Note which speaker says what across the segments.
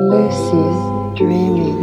Speaker 1: Lucid dreaming.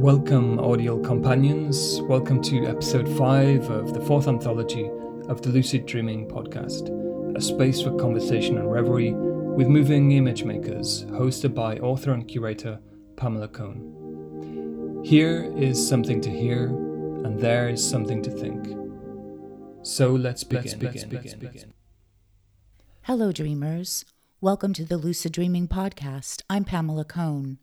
Speaker 2: Welcome, audio companions. Welcome to episode 5 of the fourth anthology of the Lucid Dreaming podcast, a space for conversation and reverie with moving image makers, hosted by author and curator Pamela Cohn. Here is something to hear, and there is something to think. So let's begin. Let's begin. Let's begin.
Speaker 3: Hello, dreamers. Welcome to the Lucid Dreaming Podcast. I'm Pamela Cohn.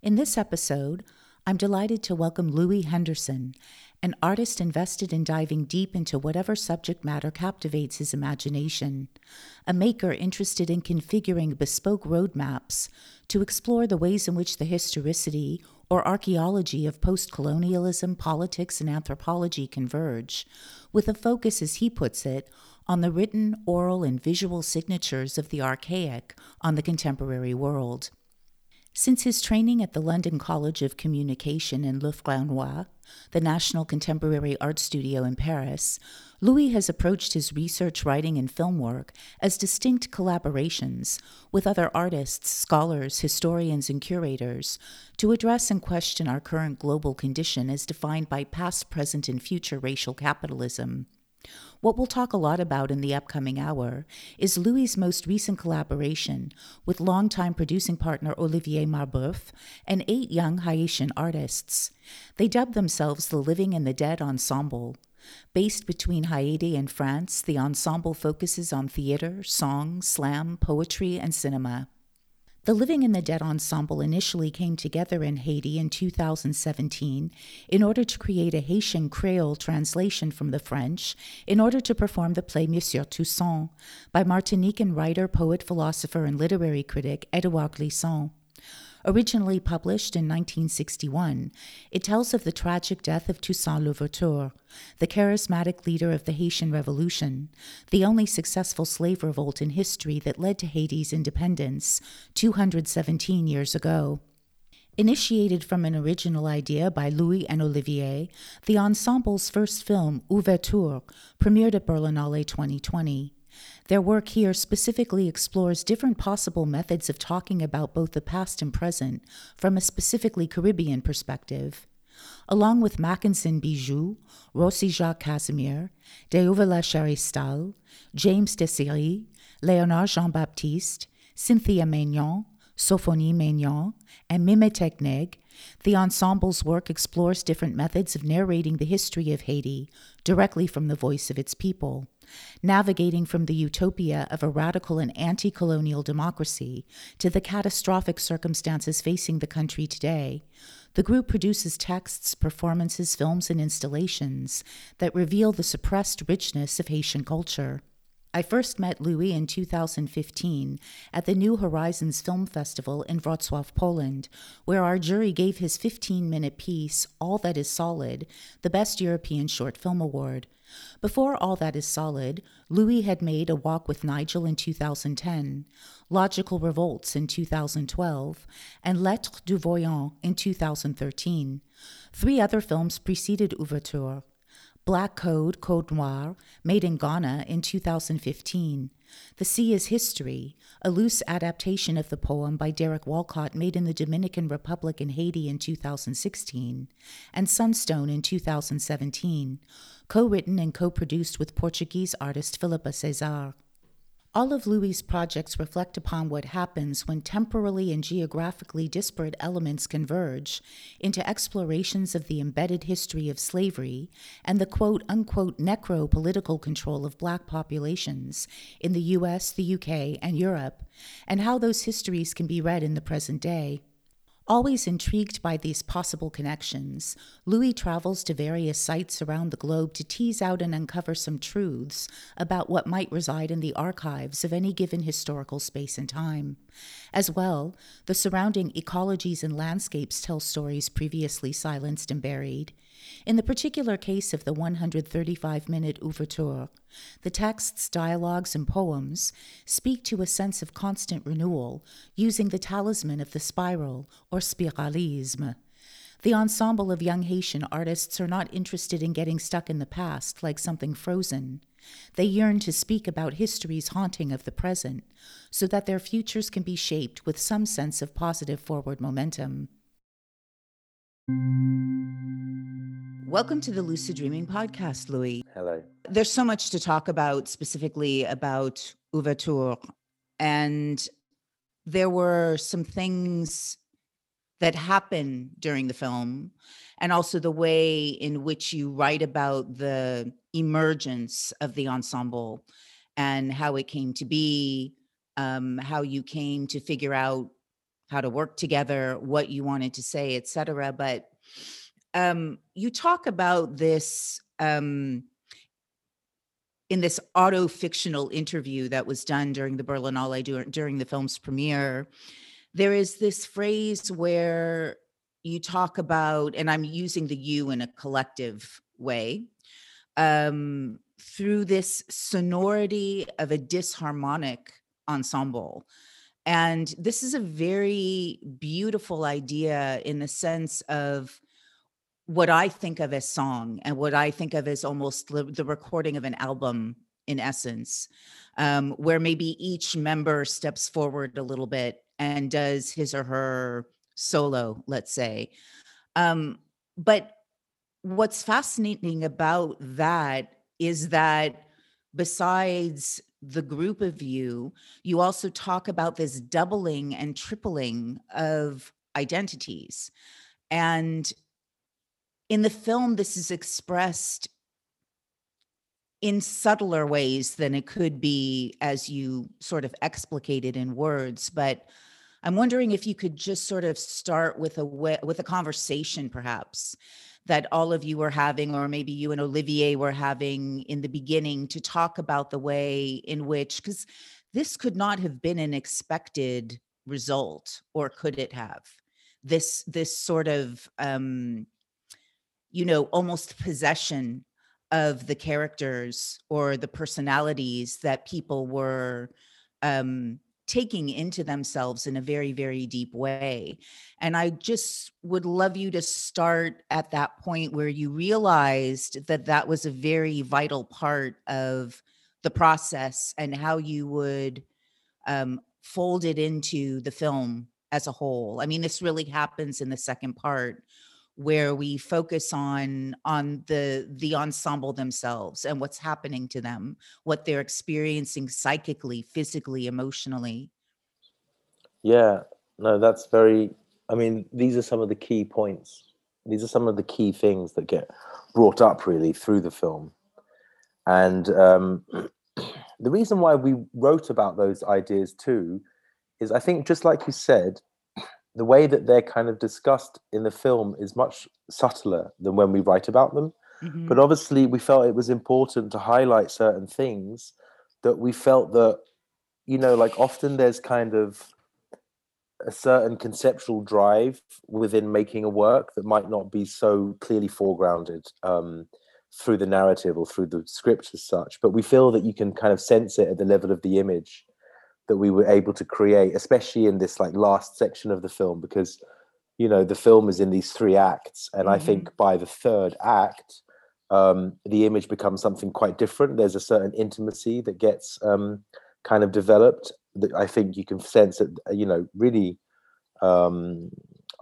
Speaker 3: In this episode, I'm delighted to welcome Louis Henderson, an artist invested in diving deep into whatever subject matter captivates his imagination, a maker interested in configuring bespoke roadmaps to explore the ways in which the historicity or archaeology of post colonialism, politics, and anthropology converge, with a focus, as he puts it, on the written, oral, and visual signatures of the archaic on the contemporary world. Since his training at the London College of Communication in Flanois, the National Contemporary Art Studio in Paris, Louis has approached his research, writing, and film work as distinct collaborations with other artists, scholars, historians, and curators to address and question our current global condition as defined by past, present, and future racial capitalism. What we'll talk a lot about in the upcoming hour is Louis' most recent collaboration with longtime producing partner Olivier Marboeuf and eight young Haitian artists. They dub themselves the Living and the Dead Ensemble. Based between Haiti and France, the ensemble focuses on theater, song, slam, poetry, and cinema. The Living and the Dead ensemble initially came together in Haiti in 2017 in order to create a Haitian Creole translation from the French in order to perform the play Monsieur Toussaint by Martinican writer, poet, philosopher, and literary critic Edouard Glissant. Originally published in 1961, it tells of the tragic death of Toussaint Louverture, the charismatic leader of the Haitian Revolution, the only successful slave revolt in history that led to Haiti's independence 217 years ago. Initiated from an original idea by Louis and Olivier, the ensemble's first film, Ouverture, premiered at Berlinale 2020. Their work here specifically explores different possible methods of talking about both the past and present from a specifically Caribbean perspective. Along with Mackenson Bijou, Rossi Jacques Casimir, Dieuvela Cherestal, James Desiris, Leonard Jean Baptiste, Cynthia Maignan, Sophonie Maignan, and Mime Techneg, the ensemble's work explores different methods of narrating the history of Haiti directly from the voice of its people navigating from the utopia of a radical and anti colonial democracy to the catastrophic circumstances facing the country today. The group produces texts, performances, films, and installations that reveal the suppressed richness of Haitian culture. I first met Louis in 2015 at the New Horizons Film Festival in Wrocław, Poland, where our jury gave his 15 minute piece, All That Is Solid, the Best European Short Film Award. Before All That Is Solid, Louis had made A Walk with Nigel in 2010, Logical Revolts in 2012, and Lettres du Voyant in 2013. Three other films preceded Ouverture. Black Code, Code Noir, made in Ghana in 2015. The Sea is History, a loose adaptation of the poem by Derek Walcott made in the Dominican Republic and Haiti in 2016, and Sunstone in 2017, co written and co produced with Portuguese artist Filipa Cesar. All of Louis' projects reflect upon what happens when temporally and geographically disparate elements converge into explorations of the embedded history of slavery and the quote unquote necro political control of black populations in the US, the UK, and Europe, and how those histories can be read in the present day. Always intrigued by these possible connections, Louis travels to various sites around the globe to tease out and uncover some truths about what might reside in the archives of any given historical space and time. As well, the surrounding ecologies and landscapes tell stories previously silenced and buried. In the particular case of the 135 minute ouverture, the texts, dialogues, and poems speak to a sense of constant renewal using the talisman of the spiral or spiralisme. The ensemble of young Haitian artists are not interested in getting stuck in the past like something frozen. They yearn to speak about history's haunting of the present so that their futures can be shaped with some sense of positive forward momentum. Welcome to the Lucid Dreaming Podcast, Louis.
Speaker 1: Hello.
Speaker 3: There's so much to talk about, specifically about Ouverture. And there were some things that happen during the film, and also the way in which you write about the emergence of the ensemble and how it came to be, um, how you came to figure out how to work together, what you wanted to say, etc. But um, you talk about this um, in this auto fictional interview that was done during the Berlinale during, during the film's premiere. There is this phrase where you talk about, and I'm using the you in a collective way, um, through this sonority of a disharmonic ensemble. And this is a very beautiful idea in the sense of what I think of as song and what I think of as almost the recording of an album in essence, um, where maybe each member steps forward a little bit and does his or her solo, let's say. Um, but what's fascinating about that is that besides the group of you, you also talk about this doubling and tripling of identities. And in the film, this is expressed in subtler ways than it could be as you sort of explicated in words. But I'm wondering if you could just sort of start with a with a conversation, perhaps that all of you were having, or maybe you and Olivier were having in the beginning, to talk about the way in which, because this could not have been an expected result, or could it have? This this sort of um, you know, almost possession of the characters or the personalities that people were um, taking into themselves in a very, very deep way. And I just would love you to start at that point where you realized that that was a very vital part of the process and how you would um, fold it into the film as a whole. I mean, this really happens in the second part where we focus on on the the ensemble themselves and what's happening to them what they're experiencing psychically physically emotionally.
Speaker 1: Yeah. No that's very i mean these are some of the key points. These are some of the key things that get brought up really through the film. And um, the reason why we wrote about those ideas too is i think just like you said the way that they're kind of discussed in the film is much subtler than when we write about them. Mm-hmm. But obviously, we felt it was important to highlight certain things that we felt that, you know, like often there's kind of a certain conceptual drive within making a work that might not be so clearly foregrounded um, through the narrative or through the script as such. But we feel that you can kind of sense it at the level of the image that we were able to create, especially in this like last section of the film, because you know the film is in these three acts, and mm-hmm. I think mm-hmm. by the third act, um, the image becomes something quite different. There's a certain intimacy that gets um, kind of developed that I think you can sense that You know, really. Um,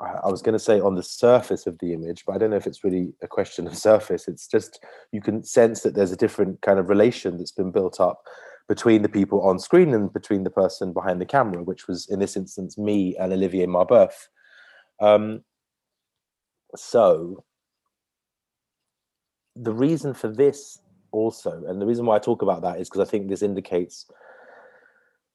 Speaker 1: I was going to say on the surface of the image, but I don't know if it's really a question of surface. It's just you can sense that there's a different kind of relation that's been built up between the people on screen and between the person behind the camera, which was in this instance me and Olivier Marboeuf. Um, so the reason for this also, and the reason why I talk about that is because I think this indicates,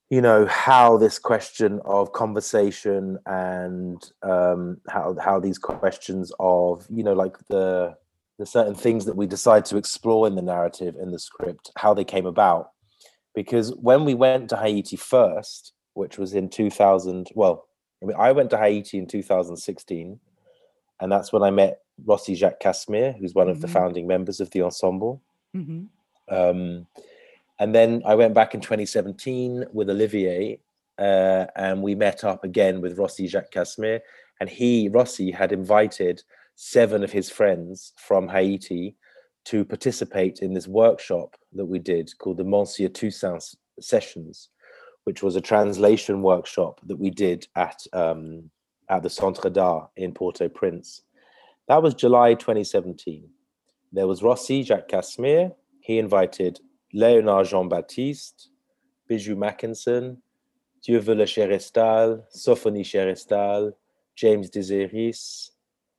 Speaker 1: you know how this question of conversation and um, how how these questions of you know like the the certain things that we decide to explore in the narrative in the script how they came about because when we went to Haiti first which was in 2000 well I, mean, I went to Haiti in 2016 and that's when I met Rossi Jacques Casimir who's one mm-hmm. of the mm-hmm. founding members of the ensemble mm-hmm. um, and then I went back in 2017 with Olivier, uh, and we met up again with Rossi Jacques Casimir. And he, Rossi, had invited seven of his friends from Haiti to participate in this workshop that we did called the Monsieur Toussaint Sessions, which was a translation workshop that we did at um, at the Centre d'Art in Port-au-Prince. That was July 2017. There was Rossi Jacques Casimir. He invited Léonard Jean-Baptiste, Bijou Mackinson, Dieu veut le Chérestal, Sophonie Chérestal, James Desiris,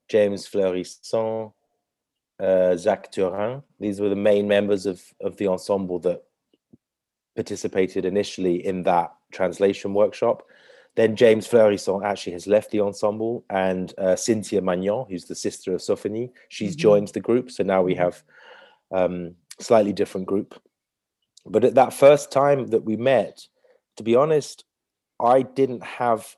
Speaker 1: James Fleurisson, uh, Zach Turin. These were the main members of, of the ensemble that participated initially in that translation workshop. Then James Fleurisson actually has left the ensemble, and uh, Cynthia Maignan, who's the sister of Sophonie, she's mm-hmm. joined the group. So now we have um, slightly different group. But at that first time that we met, to be honest, I didn't have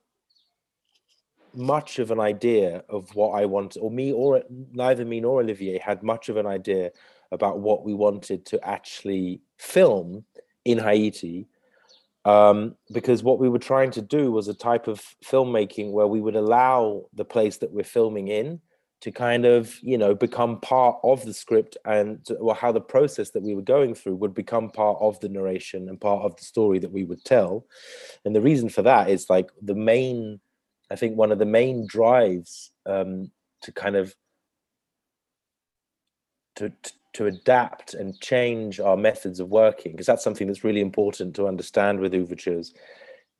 Speaker 1: much of an idea of what I wanted, or me, or neither me nor Olivier had much of an idea about what we wanted to actually film in Haiti. Um, because what we were trying to do was a type of filmmaking where we would allow the place that we're filming in to kind of you know become part of the script and well how the process that we were going through would become part of the narration and part of the story that we would tell and the reason for that is like the main i think one of the main drives um, to kind of to, to to adapt and change our methods of working because that's something that's really important to understand with ouvertures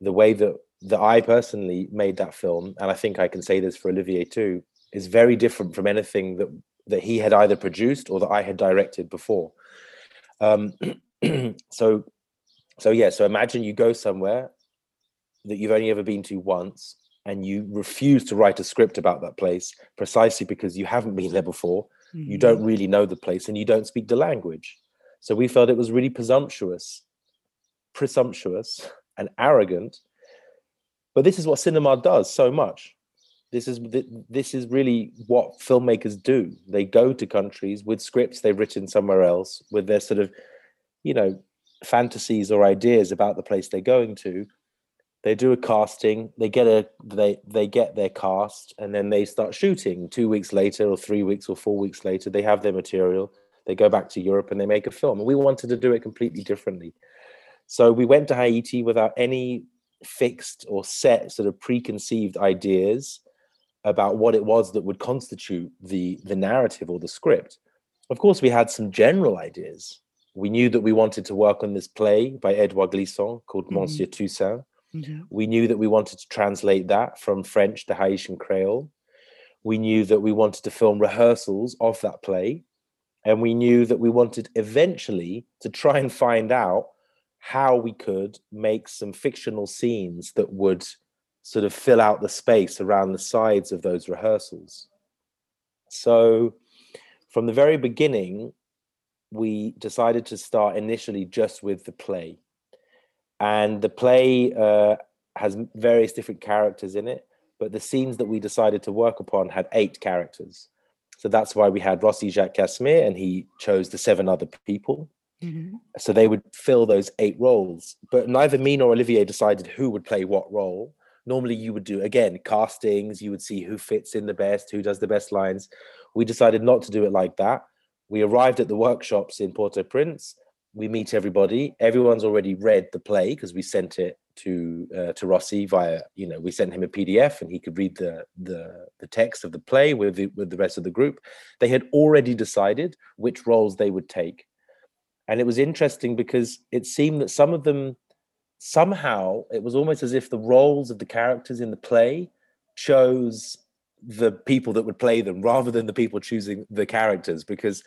Speaker 1: the way that that i personally made that film and i think i can say this for olivier too is very different from anything that that he had either produced or that I had directed before. Um, so, so yeah. So imagine you go somewhere that you've only ever been to once, and you refuse to write a script about that place precisely because you haven't been there before. Mm-hmm. You don't really know the place, and you don't speak the language. So we felt it was really presumptuous, presumptuous, and arrogant. But this is what cinema does so much this is this is really what filmmakers do they go to countries with scripts they've written somewhere else with their sort of you know fantasies or ideas about the place they're going to they do a casting they get a they they get their cast and then they start shooting two weeks later or three weeks or four weeks later they have their material they go back to europe and they make a film and we wanted to do it completely differently so we went to haiti without any fixed or set sort of preconceived ideas about what it was that would constitute the the narrative or the script. Of course, we had some general ideas. We knew that we wanted to work on this play by Edouard Glissant called mm-hmm. Monsieur Toussaint. Mm-hmm. We knew that we wanted to translate that from French to Haitian Creole. We knew that we wanted to film rehearsals of that play. And we knew that we wanted eventually to try and find out how we could make some fictional scenes that would sort of fill out the space around the sides of those rehearsals. So from the very beginning, we decided to start initially just with the play. And the play uh, has various different characters in it, but the scenes that we decided to work upon had eight characters. So that's why we had Rossi Jacques Casimir, and he chose the seven other people. Mm-hmm. So they would fill those eight roles. But neither me nor Olivier decided who would play what role normally you would do again castings you would see who fits in the best who does the best lines we decided not to do it like that we arrived at the workshops in port-au-prince we meet everybody. Everyone's already read the play because we sent it to uh, to rossi via you know we sent him a pdf and he could read the the the text of the play with the, with the rest of the group. They had already decided which roles they would take. And it was interesting because it seemed that some of them somehow it was almost as if the roles of the characters in the play chose the people that would play them rather than the people choosing the characters because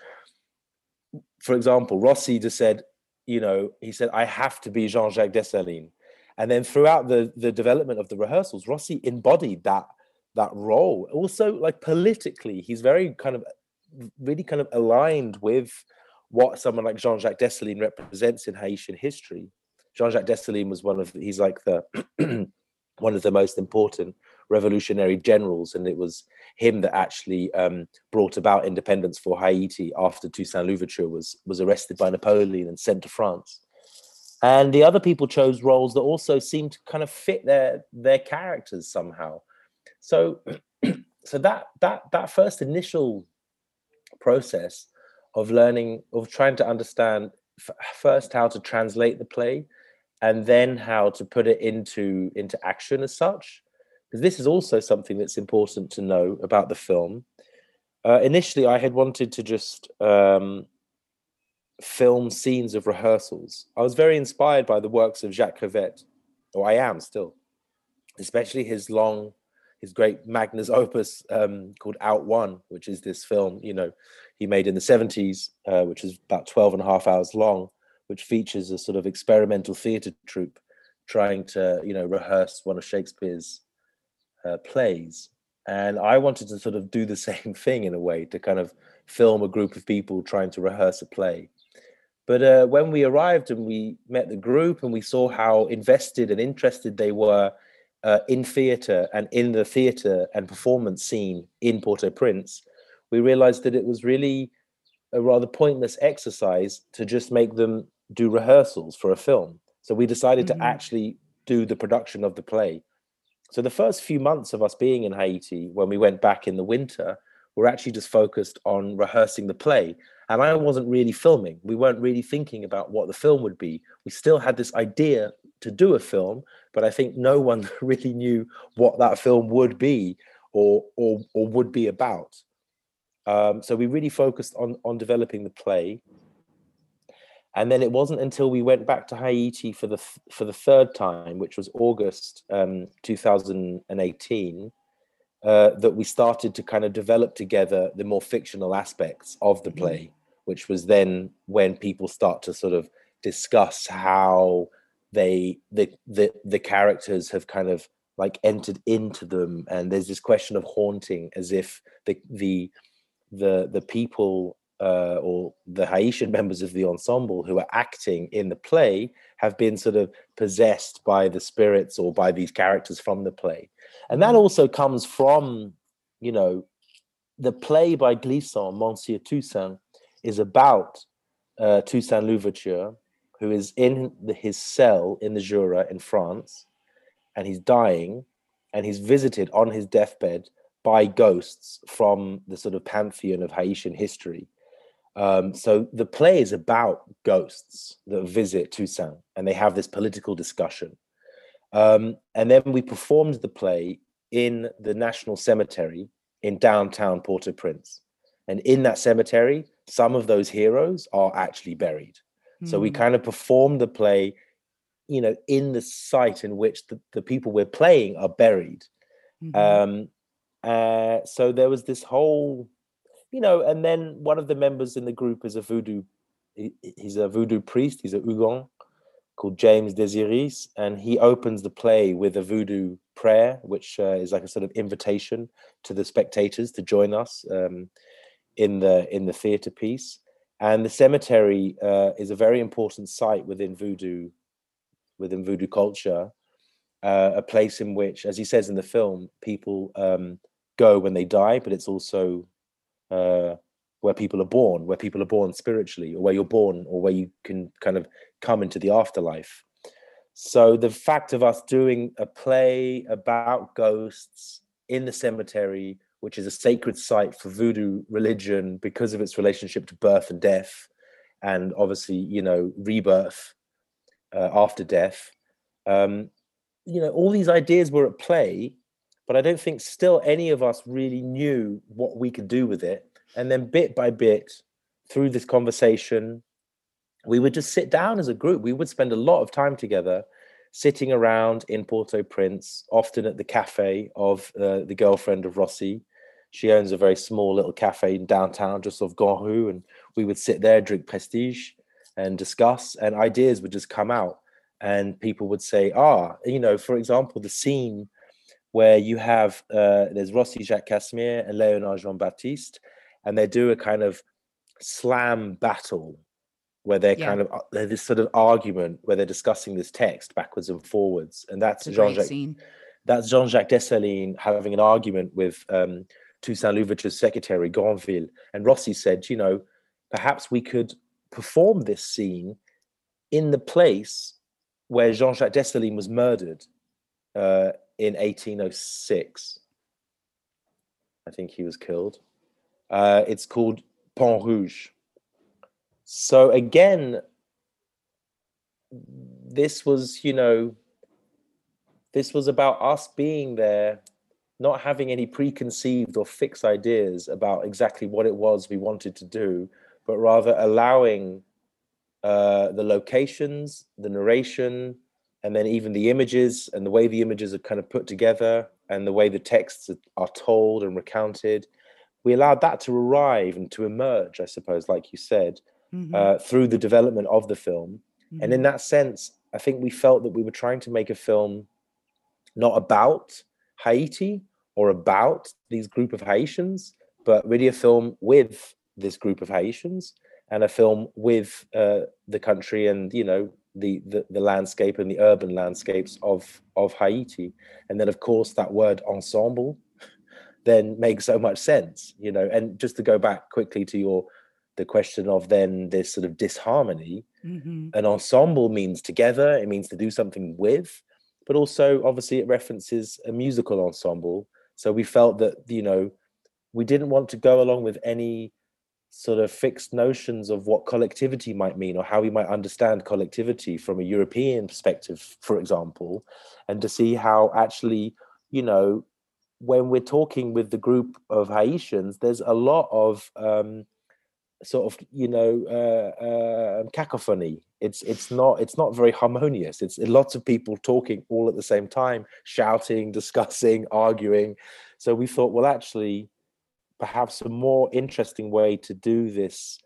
Speaker 1: for example rossi just said you know he said i have to be jean-jacques dessalines and then throughout the the development of the rehearsals, Rossi embodied that that role. Also, like politically, he's very kind of really kind of aligned with what someone like Jean-Jacques Dessalines represents in Haitian history. Jean-Jacques Dessalines was one of the, he's like the one of the most important revolutionary generals, and it was him that actually um, brought about independence for Haiti after Toussaint Louverture was was arrested by Napoleon and sent to France. And the other people chose roles that also seemed to kind of fit their their characters somehow. So, so that that that first initial process of learning of trying to understand f- first how to translate the play and then how to put it into into action as such because this is also something that's important to know about the film. Uh, initially i had wanted to just um, film scenes of rehearsals. I was very inspired by the works of jacques rivette or i am still especially his long his great magnus opus um, called out one which is this film you know he made in the 70s uh, which is about 12 and a half hours long which features a sort of experimental theatre troupe trying to, you know, rehearse one of Shakespeare's uh, plays. And I wanted to sort of do the same thing in a way to kind of film a group of people trying to rehearse a play. But uh, when we arrived and we met the group and we saw how invested and interested they were uh, in theatre and in the theatre and performance scene in Port-au-Prince, we realized that it was really a rather pointless exercise to just make them do rehearsals for a film. So we decided mm-hmm. to actually do the production of the play. So the first few months of us being in Haiti, when we went back in the winter, were actually just focused on rehearsing the play. And I wasn't really filming. We weren't really thinking about what the film would be. We still had this idea to do a film, but I think no one really knew what that film would be or or or would be about. Um, so we really focused on on developing the play and then it wasn't until we went back to Haiti for the for the third time, which was August um, 2018, uh, that we started to kind of develop together the more fictional aspects of the mm-hmm. play, which was then when people start to sort of discuss how they the the the characters have kind of like entered into them, and there's this question of haunting, as if the the the the people uh, or the Haitian members of the ensemble who are acting in the play have been sort of possessed by the spirits or by these characters from the play. And that mm. also comes from, you know, the play by Glissant, Monsieur Toussaint, is about uh, Toussaint Louverture, who is in the, his cell in the Jura in France, and he's dying, and he's visited on his deathbed by ghosts from the sort of pantheon of Haitian history um, so the play is about ghosts that visit Toussaint, and they have this political discussion. Um, and then we performed the play in the National Cemetery in downtown Port-au-Prince. And in that cemetery, some of those heroes are actually buried. Mm. So we hmm. kind of performed the play, you know, in the site in which the, the people we're playing are buried. Mm-hmm. Um, uh, so there was this whole you know, and then one of the members in the group is a voodoo. he's a voodoo priest. He's a Houngan called James Desiris, and he opens the play with a voodoo prayer, which uh, is like a sort of invitation to the spectators to join us um, in the in the theatre piece. And the cemetery uh, is a very important site within voodoo within voodoo culture, uh, a place in which, as he says in the film, people um, go when they die, but it's also uh, where people are born, where people are born spiritually, or where you're born, or where you can kind of come into the afterlife. So the fact of us doing a play about ghosts in the cemetery, which is a sacred site for voodoo religion because of its relationship to birth and death, and obviously, you know, rebirth uh, after death. Um, you know, all these ideas were at play, but I don't think still any of us really knew what we could do with it. And then bit by bit, through this conversation, we would just sit down as a group. We would spend a lot of time together, sitting around in Port-au-Prince, often at the cafe of uh, the girlfriend of Rossi. She owns a very small little cafe in downtown, just off Grand and we would sit there, drink prestige, and discuss, and ideas would just come out. and people would say, ah, you know, for example, the scene where you have uh, there's Rossi Jacques Casimir and Leonard Jean Baptiste, and they do a kind of slam battle where they're yeah. kind of uh, they're this sort of argument where they're discussing this text backwards and forwards, and that's Jean Jacques. That's Jean Jacques Dessalines having an argument with um, Toussaint Louverture's secretary Granville, and Rossi said, you know, perhaps we could perform this scene in the place where Jean Jacques Dessalines was murdered uh, in 1806. I think he was killed. Uh, it's called Pont Rouge. So again, this was, you know, this was about us being there, not having any preconceived or fixed ideas about exactly what it was we wanted to do, but rather allowing uh, the locations, the narration, and then even the images and the way the images are kind of put together and the way the texts are told and recounted we allowed that to arrive and to emerge i suppose like you said mm-hmm. uh, through the development of the film mm-hmm. and in mm-hmm. that sense i think we felt that we were trying to make a film not about haiti or about these group of haitians but really a film with this group of haitians and a film with uh, the country and you know the, the, the landscape and the urban landscapes of of Haiti. And then of course that word ensemble then makes so much sense, you know. And just to go back quickly to your the question of then this sort of disharmony, mm-hmm. an ensemble means together, it means to do something with, but also obviously it references a musical ensemble. So we felt that, you know, we didn't want to go along with any sort of fixed notions of what collectivity might mean or how we might understand collectivity from a European perspective, for example, and to see how actually, you know, when we're talking with the group of Haitians, there's a lot of um, sort of, you know, uh, uh, cacophony. It's it's not it's not very harmonious. It's lots of people talking all at the same time, shouting, discussing, arguing. So we thought, well, actually, perhaps a more interesting way to do this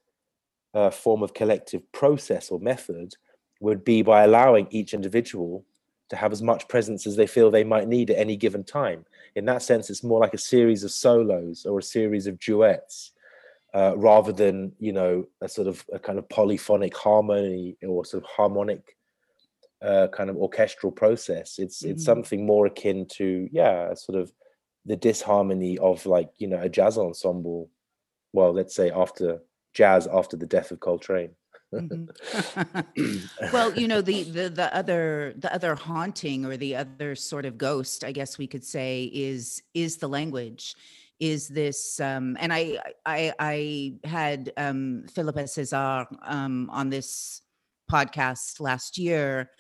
Speaker 1: uh, form of collective process or method would be by allowing each individual to have as much presence as they feel they might need at any given time. In that sense, it's more like a series of solos or a series of duets. Uh, rather than you know a sort of a kind of polyphonic harmony or sort of harmonic uh, kind of orchestral process it's mm-hmm. it's something more akin to yeah sort of the disharmony of like you know a jazz ensemble well let's say after jazz after the death of coltrane
Speaker 3: mm-hmm. well you know the, the the other the other haunting or the other sort of ghost i guess we could say is is the language is this um and i i i had um filipa cesar um on this podcast last year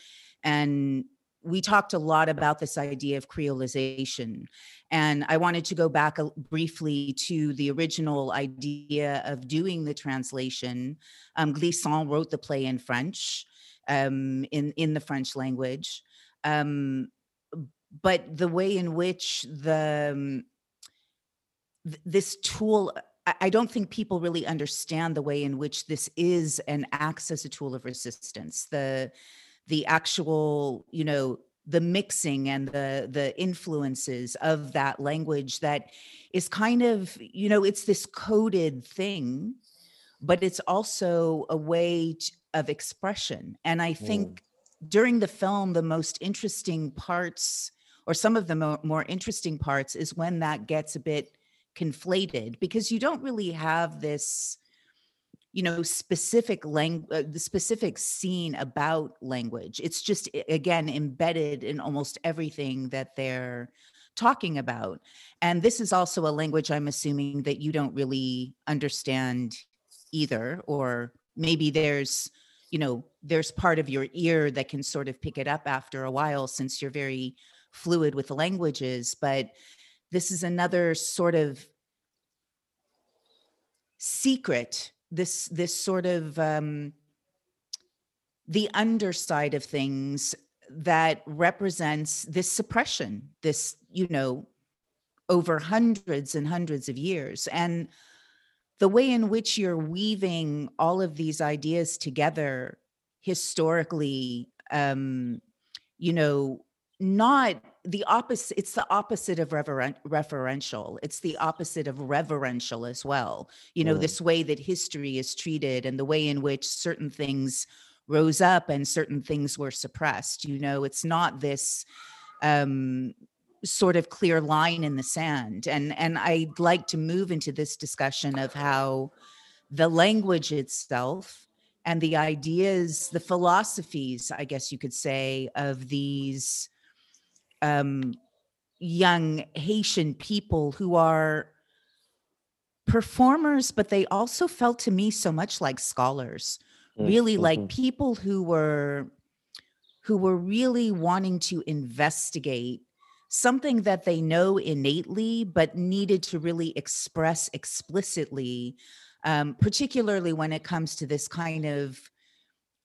Speaker 3: and we talked a lot about this idea of creolization and I wanted to go back briefly to the original idea of doing the translation. Um, Glissant wrote the play in French, um, in, in the French language. Um, but the way in which the um, th- this tool I don't think people really understand the way in which this is and acts as a tool of resistance. The the actual, you know, the mixing and the the influences of that language that is kind of you know it's this coded thing but it's also a way of expression and i think mm. during the film the most interesting parts or some of the mo- more interesting parts is when that gets a bit conflated because you don't really have this you know specific language uh, the specific scene about language. It's just again embedded in almost everything that they're talking about. And this is also a language i'm assuming that you don't really understand either or maybe there's you know there's part of your ear that can sort of pick it up after a while since you're very fluid with languages but this is another sort of secret this this sort of um, the underside of things that represents this suppression this you know over hundreds and hundreds of years. And the way in which you're weaving all of these ideas together historically um, you know, not the opposite it's the opposite of reveren- referential. It's the opposite of reverential as well. You know
Speaker 1: Mm.
Speaker 3: this way that history is treated and the way in which certain things rose up and certain things were suppressed. You know it's not this um sort of clear line in the sand. And and i'd like to move into this discussion of how the language itself and the ideas the philosophies i guess you could say of these um, young Haitian people who are performers, but they also felt to me so much like scholars,
Speaker 1: Mm,
Speaker 3: really like
Speaker 1: mhm.
Speaker 3: people who were who were really wanting to investigate something that they know innately but needed to really express explicitly um, particularly when it comes to this kind of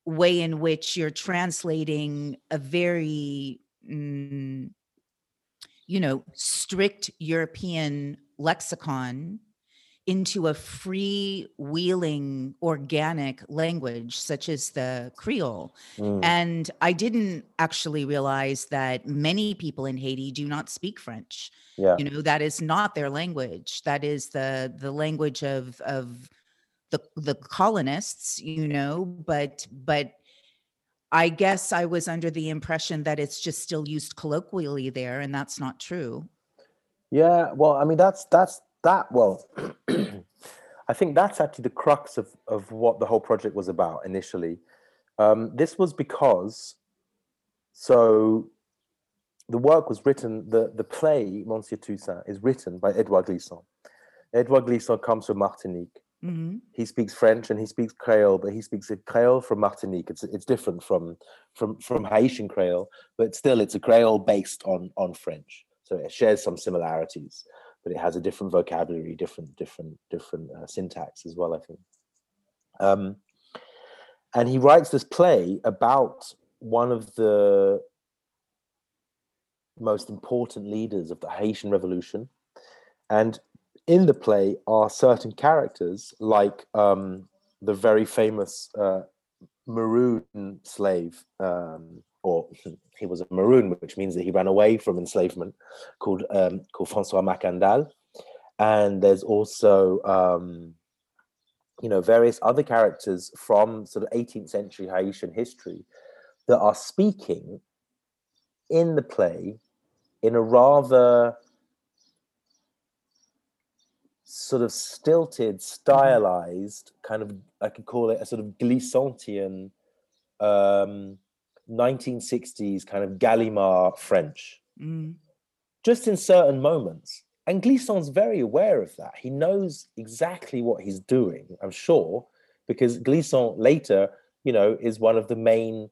Speaker 3: way in which you're translating a very mm, you know strict european lexicon into a free wheeling organic language such as the creole.
Speaker 1: Mm,
Speaker 3: and i didn't actually realize that many people in haiti do not speak french.
Speaker 1: Yeah.
Speaker 3: you know that is not their language. That is the the language of of the the colonists you know but but i guess i was under the impression that it's just still used colloquially there and that's not true
Speaker 1: Yeah, well, I mean, that's that's that. Well, I think that's actually the crux of of what the whole project was about initially. Um, this was because, so, the work was written. the The play Monsieur Toussaint is written by Edouard Glissant. Edouard Glissant comes from Martinique.
Speaker 3: Hmm
Speaker 1: He speaks French and he speaks Creole, but he speaks a Creole from Martinique. It's it's different from from from Haitian Creole, but still it's a Creole based on on French. So it shares some similarities, but it has a different vocabulary, different different different uh, syntax as well. I think. Um, and he writes this play about one of the most important leaders of the Haitian Revolution, and in the play are certain characters like um, the very famous uh, maroon slave, um, or he was a maroon, which means that he ran away from enslavement, called um, called Francois Macandal, and there's also um, you know various other characters from sort of 18th century Haitian history that are speaking in the play in a rather sort of stilted, stylized kind of I could call it a sort of Glissantian um 1960s kind of Gallimard French,
Speaker 3: mm.
Speaker 1: Just in certain moments. And Glissant's very aware of that. He knows exactly what he's doing, I'm sure, because Glissant later, you know, is one of the main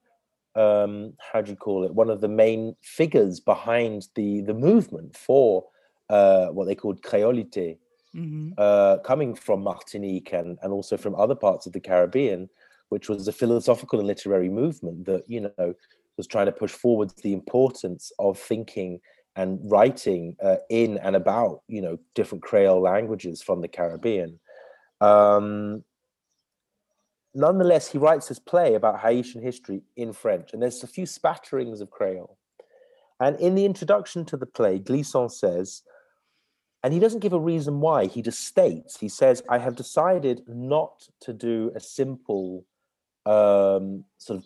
Speaker 1: um how do you call it? One of the main figures behind the the movement for uh what they called créolité
Speaker 3: hmm
Speaker 1: uh, coming from Martinique and, and also from other parts of the Caribbean, which was a philosophical and literary movement that, you know, was trying to push forward the importance of thinking and writing uh, in and about, you know, different Creole languages from the Caribbean. Um, nonetheless, he writes his play about Haitian history in French, and there's a few spatterings of Creole. And in the introduction to the play, Glissant says, and he doesn't give a reason why, he just states, he says, I have decided not to do a simple um, sort of,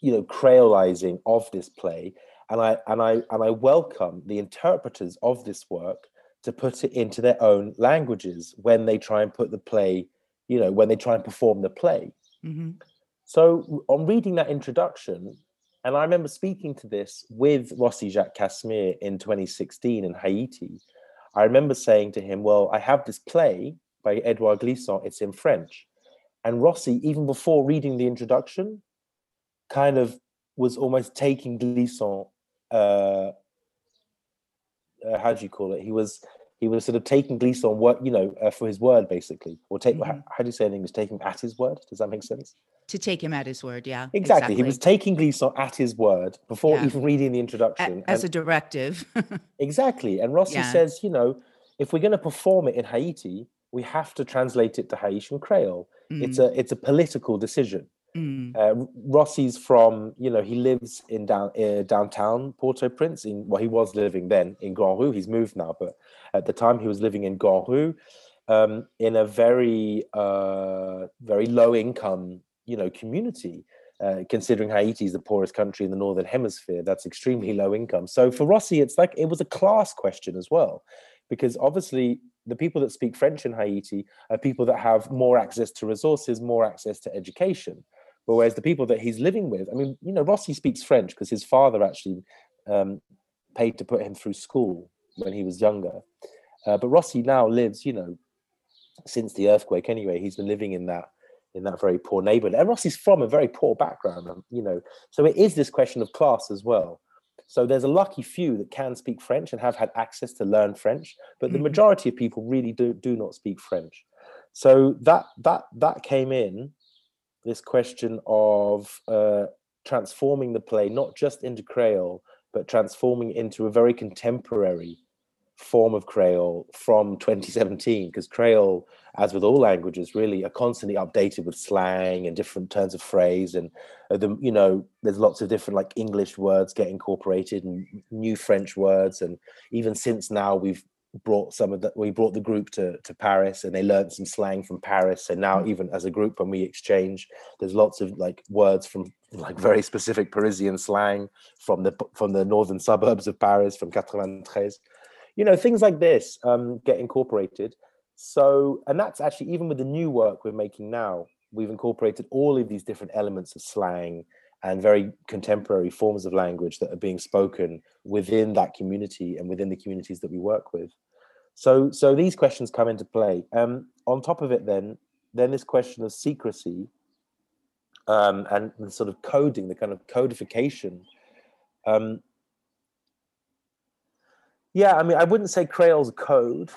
Speaker 1: you know, creolizing of this play. And I and I and I welcome the interpreters of this work to put it into their own languages when they try and put the play, you know, when they try and perform the play.
Speaker 3: hmm
Speaker 1: So on reading that introduction, and I remember speaking to this with Rossi Jacques Casimir in 2016 in Haiti. I remember saying to him, Well, I have this play by Edouard Glissant, it's in French. And Rossi, even before reading the introduction, kind of was almost taking Glissant, uh, uh, how do you call it? He was he was sort of taking Glissant what you know uh, for his word basically, or take how,
Speaker 3: Mhm.
Speaker 1: how do you say in English? Taking at his word. Does that make sense?
Speaker 3: To take him at his word yeah
Speaker 1: Exactly. He was taking Glissant at his word before
Speaker 3: Yeah.
Speaker 1: even reading the
Speaker 3: A-
Speaker 1: introduction.
Speaker 3: as a directive
Speaker 1: exactly. And Rossi
Speaker 3: Yeah.
Speaker 1: says, you know, if we're going to perform it in Haiti, we have to translate it to Haitian Creole. It's
Speaker 3: Mm,
Speaker 1: a it's a political decision. Mm. Uh, Rossi's from, you know, he lives in down uh, downtown Port-au-Prince. In well, he was living then in Grand Rue. He's moved now, but at the time he was living in Grand Rue, um, in a very, uh, very low income, you know, community. Uh, considering Haiti is the poorest country in the northern hemisphere, that's extremely low income. So for Rossi, it's like it was a class question as well, because obviously the people that speak French in Haiti are people that have more access to resources, more access to education. But whereas the people that he's living with, I mean, you know, Rossi speaks French because his father actually um, paid to put him through school when he was younger. Uh, but Rossi now lives, you know, since the earthquake anyway, he's been living in that in that very poor neighborhood. And Rossi's from a very poor background, um, you know, so it is this question of class as well. So there's a lucky few that can speak French and have had access to learn French, but the mm-hmm. majority of people really do do not speak French. So that that that came in this question of uh, transforming the play not just into Creole, but transforming into a very contemporary form of Creole from 2017, because Creole, as with all languages, really are constantly updated with slang and different turns of phrase, and uh, the you know there's lots of different like English words get incorporated and new French words, and even since now we've brought some of that we brought the group to to Paris and they learned some slang from Paris. And now mm. even as a group when we exchange there's lots of like words from like very specific Parisian slang from the from the northern suburbs of Paris from 93 you know things like this um, get incorporated so and that's actually even with the new work we're making now we've incorporated all of these different elements of slang and very contemporary forms of language that are being spoken within that community and within the communities that we work with. So, so these questions come into play. Um, on top of it, then, then this question of secrecy um, and the sort of coding, the kind of codification. Um, yeah, I mean, I wouldn't say Creole's code.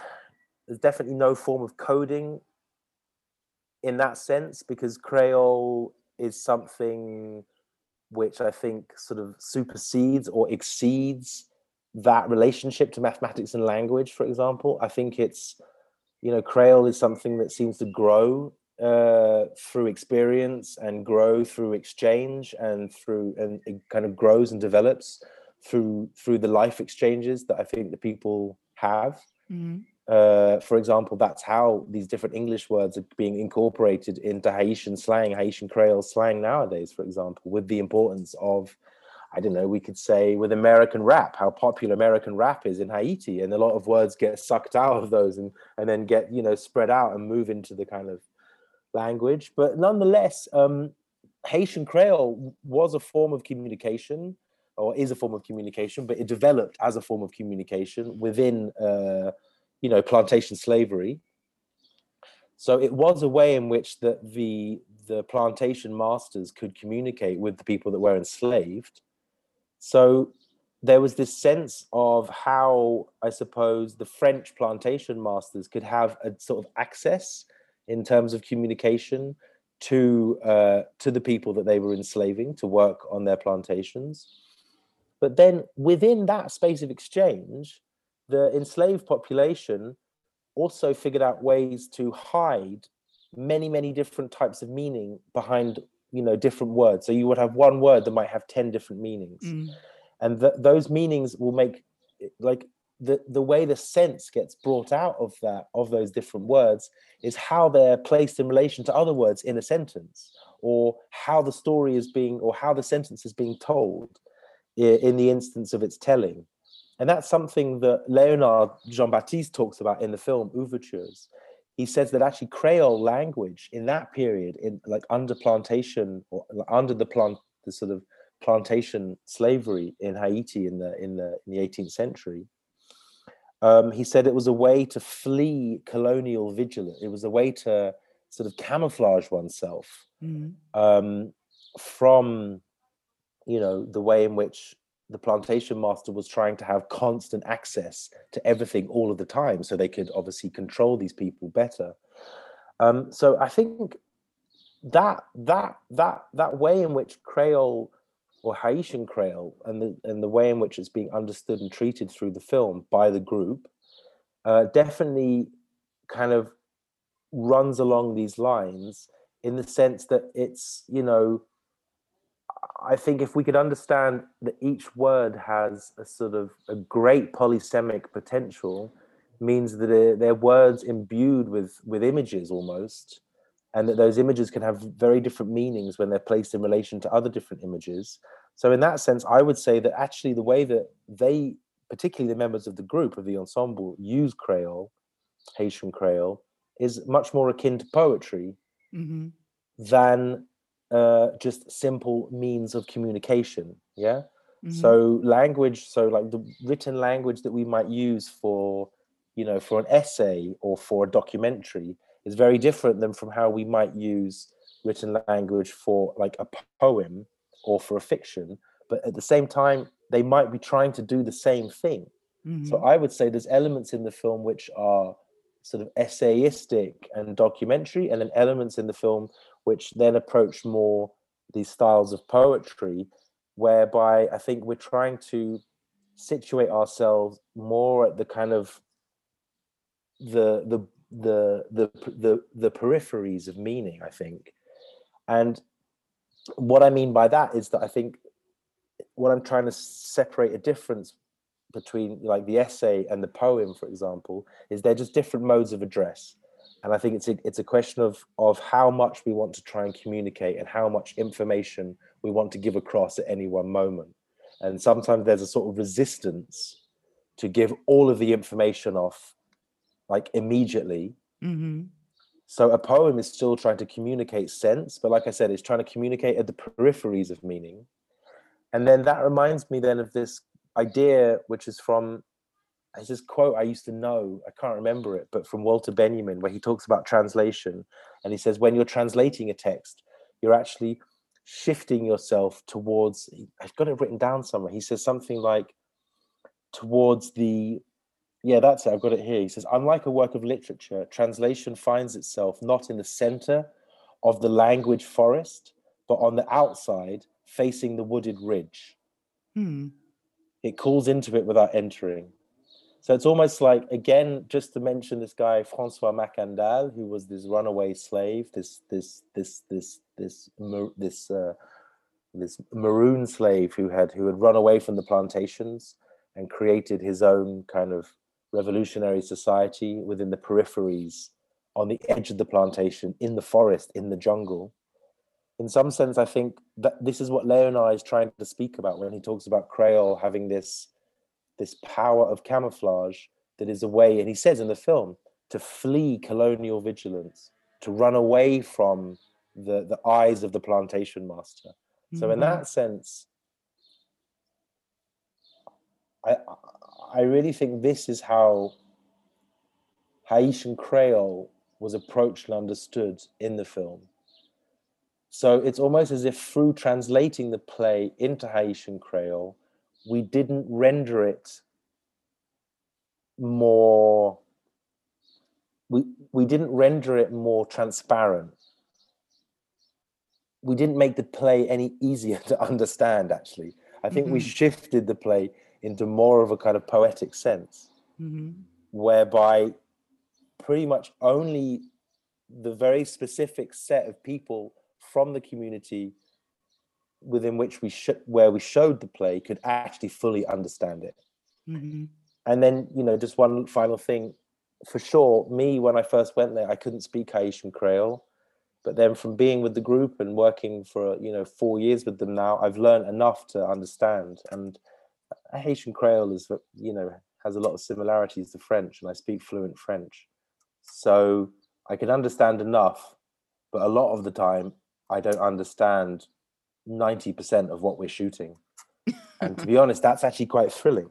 Speaker 1: There's definitely no form of coding in that sense because Creole is something which I think sort of supersedes or exceeds that relationship to mathematics and language, for example. I think it's, you know, Creole is something that seems to grow uh, through experience and grow through exchange and through, and it kind of grows and develops through through the life exchanges that I think the people have. Mm-hmm uh, for example, that's how these different English words are being incorporated into Haitian slang, Haitian Creole slang nowadays, for example, with the importance of, I don't know, we could say with American rap, how popular American rap is in Haiti. And a lot of words get sucked out of those and, and then get, you know, spread out and move into the kind of language. But nonetheless, um, Haitian Creole was a form of communication or is a form of communication, but it developed as a form of communication within. Uh, you know plantation slavery so it was a way in which the the the plantation masters could communicate with the people that were enslaved so there was this sense of how i suppose the french plantation masters could have a sort of access in terms of communication to uh, to the people that they were enslaving to work on their plantations but then within that space of exchange the enslaved population also figured out ways to hide many many different types of meaning behind you know different words. So you would have one word that might have 10 different meanings. Mm. and th- those meanings will make like the the way the sense gets brought out of that of those different words is how they're placed in relation to other words in a sentence or how the story is being or how the sentence is being told in the instance of its telling and that's something that Leonard Jean Baptiste talks about in the film Ouvertures. He says that actually Creole language in that period, in like under plantation or under the plant, the sort of plantation slavery in Haiti in the in the in the 18th century, um, he said it was a way to flee colonial vigilance. It was a way to sort of camouflage oneself mm-hmm. um, from, you know, the way in which the plantation master was trying to have constant access to everything all of the time so they could obviously control these people better. Um, so i think that that that that way in which creole or haitian creole and the and the way in which it's being understood and treated through the film by the group uh, definitely kind of runs along these lines in the sense that it's you know I think if we could understand that each word has a sort of a great polysemic potential, means that they're, they're, words imbued with with images almost, and that those images can have very different meanings when they're placed in relation to other different images. So in that sense, I would say that actually the way that they, particularly the members of the group of the ensemble, use Creole, Haitian Creole, is much more akin to poetry mm-hmm. than uh, just simple means of communication. Yeah. Mm-hmm. So language, so like the written language that we might use for, you know, for an essay or for a documentary is very different than from how we might use written language for like a poem or for a fiction. But at the same time, they might be trying to do the same thing. Mm-hmm. So I would say there's elements in the film which are sort of essayistic and documentary, and then elements in the film which then approach more these styles of poetry, whereby I think we're trying to situate ourselves more at the kind of the the the the the, the peripheries of meaning i think. And what i mean by that is that i think what i'm trying to separate a difference between like the essay and the poem for example is they're just different modes of address and i think it's a, it's a question of of how much we want to try and communicate and how much information we want to give across at any one moment. And sometimes there's a sort of resistance to give all of the information off like immediately. Mm-hmm. so a poem is still trying to communicate sense but like i said it's trying to communicate at the peripheries of meaning. And then that reminds me then of this idea which is from it's this quote I used to know, I can't remember it, but from Walter Benjamin, where he talks about translation. And he says, when you're translating a text, you're actually shifting yourself towards, I've got it written down somewhere. He says something like, towards the, yeah, that's it, I've got it here. He says, unlike a work of literature, translation finds itself not in the center of the language forest, but on the outside, facing the wooded ridge. Hmm. It calls into it without entering so it's almost like, again, just to mention this guy Francois Macandal, who was this runaway slave, this this this this this this uh, this maroon slave who had who had run away from the plantations and created his own kind of revolutionary society within the peripheries, on the edge of the plantation, in the forest, in the jungle. In some sense, I think that this is what Léonard is trying to speak about when he talks about Creole having this this power of camouflage that is a way, and he says in the film, to flee colonial vigilance, to run away from the, the eyes of the plantation master. Mm-hmm. So in mm-hmm. that sense, I I really think this is how Haitian Creole was approached and understood in the film. So it's almost as if through translating the play into Haitian Creole, we didn't render it more we we didn't render it more transparent we didn't make the play any easier to understand actually i think mm-hmm. we shifted the play into more of a kind of poetic sense mm-hmm. whereby pretty much only the very specific set of people from the community within which we sh- where we showed the play could actually fully understand it. Mm-hmm. And then, you know, just one final thing, for sure, me when I first went there, I couldn't speak Haitian Creole, but then from being with the group and working for you know four years with them now, I've learned enough to understand. And Haitian Creole is, you know, has a lot of similarities to French, and I speak fluent French, so I can understand enough. But a lot of the time, I don't understand 90% of what we're shooting. and to be honest, that's actually quite thrilling.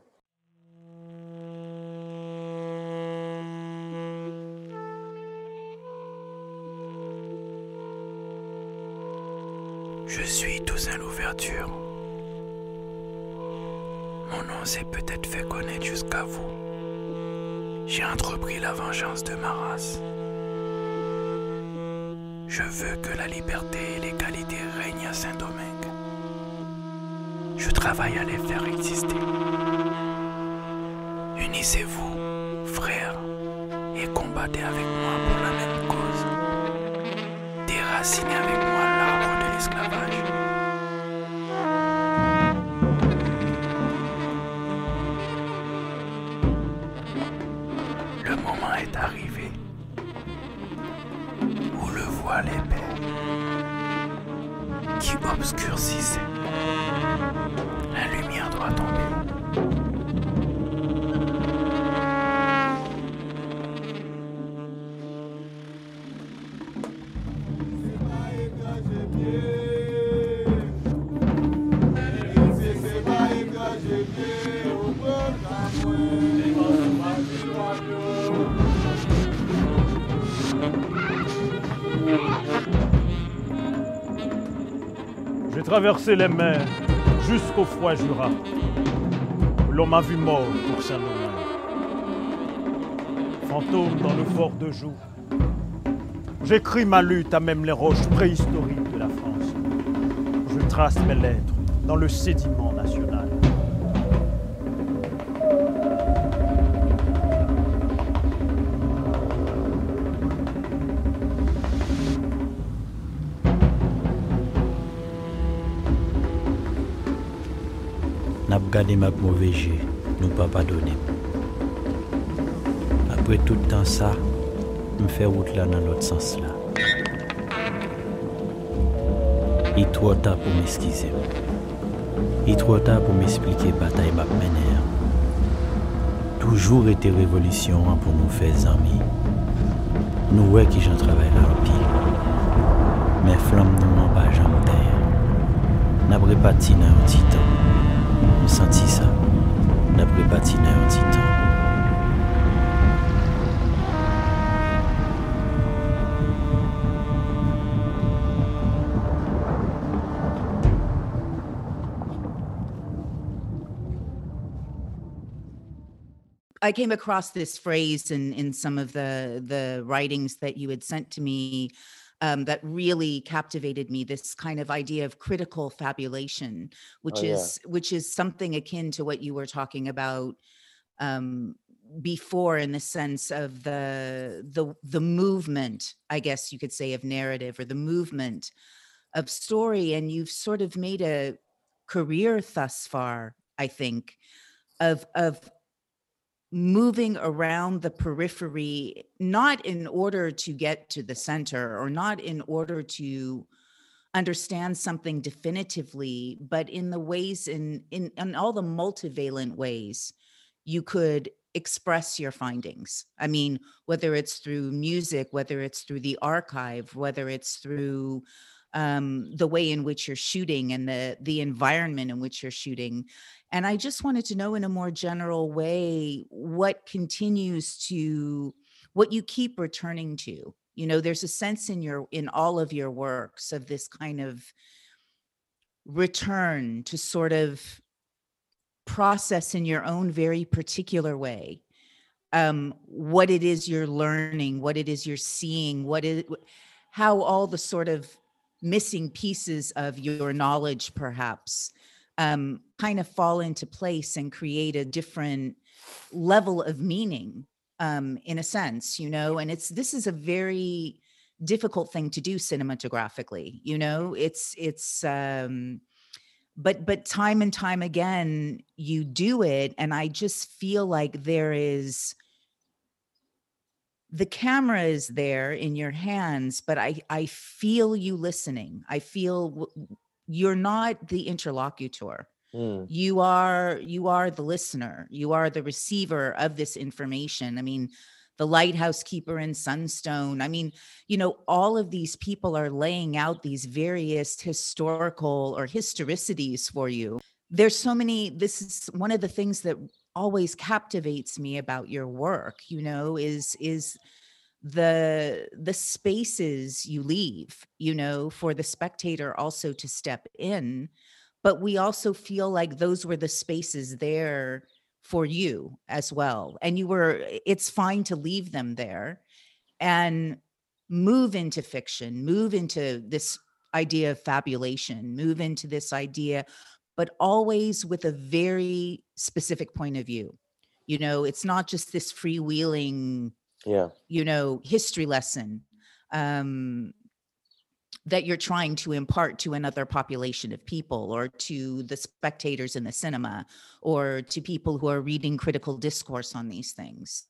Speaker 4: Je suis Toussaint l'ouverture. Mon nom s'est peut-être fait connaître jusqu'à vous. J'ai entrepris la vengeance de ma race. Je veux que la liberté et l'égalité règnent à Saint-Domingue. Je travaille à les faire exister. Unissez-vous, frères, et combattez avec moi pour la même cause. déraciné avec moi l'arbre de l'esclavage. archi obscurcissait.
Speaker 5: Traversé les mers jusqu'au froid Jura. L'on m'a vu mort pour Saint-Domingue. Fantôme dans le fort de Joux. J'écris ma lutte à même les roches préhistoriques de la France. Je trace mes lettres dans le sédiment
Speaker 6: gade mak mauvais jeu, nou pa padone. Apre tout tan sa, m fè wout la nan lot sens la. I tro ta pou m'eskize. I tro ta pou m'esplike batay map mener. Toujou ete revolisyon an pou nou fè zami. Nou wè ki jan travay la rapi. Men flam nou an pa jan ter. Nap repati nan yon titan. Titan.
Speaker 3: I came across this phrase in in some of the the writings that you had sent to me um, that really captivated me. This kind of idea of critical fabulation, which
Speaker 1: Oh, yeah.
Speaker 3: is which is something akin to what you were talking about um, before, in the sense of the the the movement, I guess you could say, of narrative or the movement of story. And you've sort of made a career thus far, I think, of of moving around the periphery not in order to get to the center or not in order to understand something definitively but in the ways in in, in all the multivalent ways you could express your findings. I mean whether it's through music whether it's through the archive whether it's through um, the way in which you're shooting and the the environment in which you're shooting and I just wanted to know in a more general way what continues to, what you keep returning to. You know, there's a sense in your, in all of your works of this kind of return to sort of process in your own very particular way um, what it is you're learning, what it is you're seeing, what is, how all the sort of missing pieces of your knowledge, perhaps, um, kind of fall into place and create a different level of meaning um, in a sense you know? And it's this is a very difficult thing to do cinematographically you know? It's it's um but but time and time again you do it and i just feel like there is the camera is there in your hands but i i feel you listening. I feel w- you're not the interlocutor.
Speaker 1: Mm,
Speaker 3: you are you are the listener. You are the receiver of this information. I mean the lighthouse keeper in sunstone. I mean you know all of these people are laying out these various historical or historicities for you. There's so many this is one of the things that always captivates me about your work you know is is the the spaces you leave you know for the spectator also to step in but we also feel like those were the spaces there for you as well and you were it's fine to leave them there and move into fiction move into this idea of fabulation move into this idea but always with a very specific point of view you know it's not just this freewheeling
Speaker 1: yeah.
Speaker 3: you know history lesson um that you're trying to impart to another population of people or to the spectators in the cinema or to people who are reading critical discourse on these things.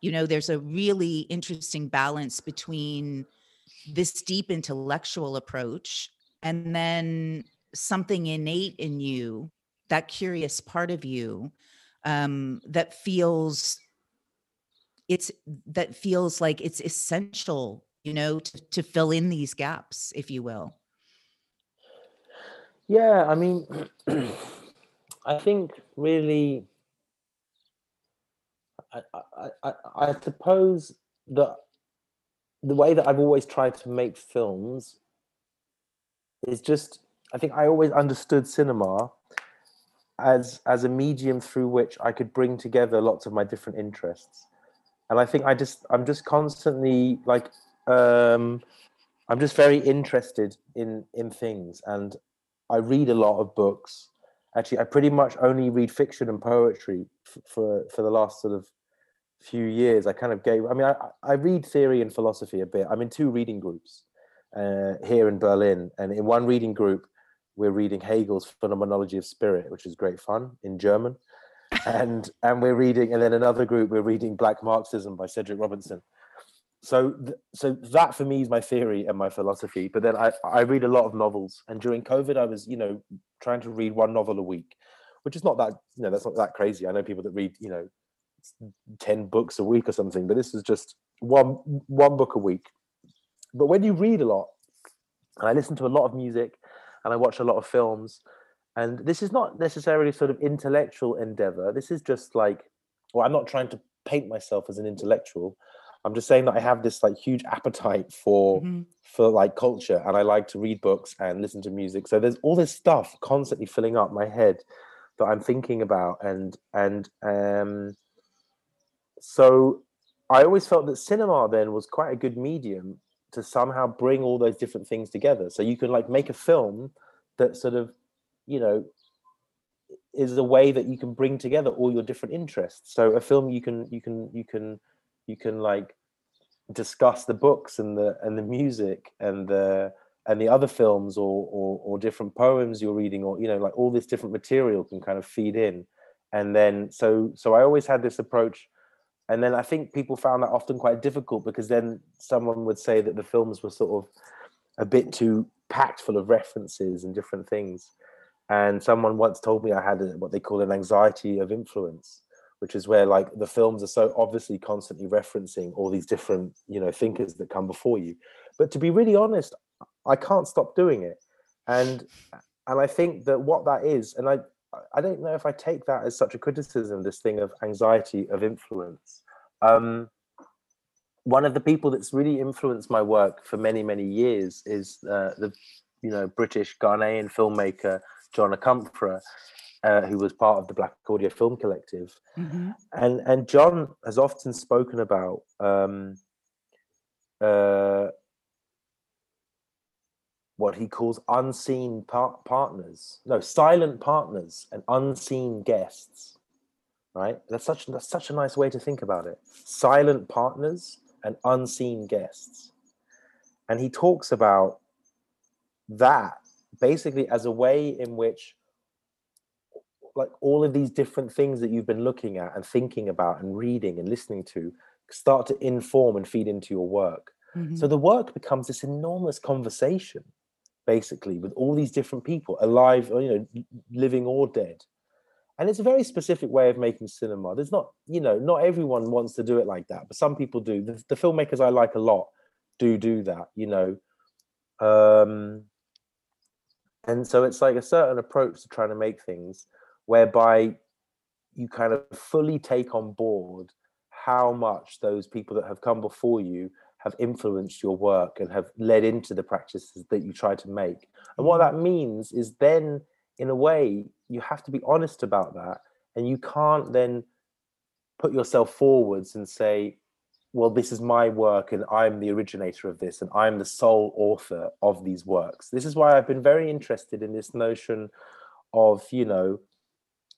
Speaker 3: You know, there's a really interesting balance between this deep intellectual approach and then something innate in you, that curious part of you um, that feels it's that feels like it's essential you know to, to fill in these gaps if you will.
Speaker 1: Yeah i mean i think really I, I, I, I suppose that the way that I've always tried to make films is just I think I always understood cinema as as a medium through which I could bring together lots of my different interests. And I think I just I'm just constantly like um I'm just very interested in in things and I read a lot of books. Actually, I pretty much only read fiction and poetry f- for for the last sort of few years. I kind of gave. I mean, I, I read theory and philosophy a bit. I'm in two reading groups uh, here in Berlin, and in one reading group, we're reading Hegel's Phenomenology of Spirit, which is great fun in German, and and we're reading, and then another group we're reading Black Marxism by Cedric Robinson. So, th- so that for me is my theory and my philosophy. But then I, I read a lot of novels, and during COVID, I was, you know, trying to read one novel a week, which is not that, you know, that's not that crazy. I know people that read, you know, 10 books a week or something, but this is just one one book a week. But when you read a lot, and I listen to a lot of music, and I watch a lot of films, and this is not necessarily sort of intellectual endeavor. This is just like, well, I'm not trying to paint myself as an intellectual. I'm just saying that I have this like huge appetite for mm-hmm. for like culture and I like to read books and listen to music. So there's all this stuff constantly filling up my head that I'm thinking about and and um so I always felt that cinema then was quite a good medium to somehow bring all those different things together. So you can like make a film that sort of, you know, is a way that you can bring together all your different interests. So a film you can you can you can you can like discuss the books and the and the music and the and the other films or, or or different poems you're reading or you know like all this different material can kind of feed in and then so so i always had this approach and then i think people found that often quite difficult because then someone would say that the films were sort of a bit too packed full of references and different things. And someone once told me i had a, what they call an anxiety of influence which is where like the films are so obviously constantly referencing all these different you know thinkers that come before you. But to be really honest i can't stop doing it. And and i think that what that is and i i don't know if i take that as such a criticism this thing of anxiety of influence um one of the people that's really influenced my work for many many years is uh, the you know british ghanaian filmmaker john akomfrah uh, who was part of the Black Audio Film Collective, mm-hmm. and and John has often spoken about um, uh, what he calls unseen par- partners, no, silent partners and unseen guests. Right? That's such that's such a nice way to think about it. Silent partners and unseen guests, and he talks about that basically as a way in which like all of these different things that you've been looking at and thinking about and reading and listening to start to inform and feed into your work. Mm-hmm. So the work becomes this enormous conversation, basically, with all these different people, alive or you know, living or dead. And it's a very specific way of making cinema. There's not, you know, not everyone wants to do it like that, but some people do. The, the filmmakers I like a lot do do that, you know. Um, and so it's like a certain approach to trying to make things whereby you kind of fully take on board how much those people that have come before you have influenced your work and have led into the practices that you try to make. And what that means is then, in a way, you have to be honest about that. And you can't then put yourself forwards and say, well, this is my work and I'm the originator of this and I'm the sole author of these works. This is why I've been very interested in this notion of, you know,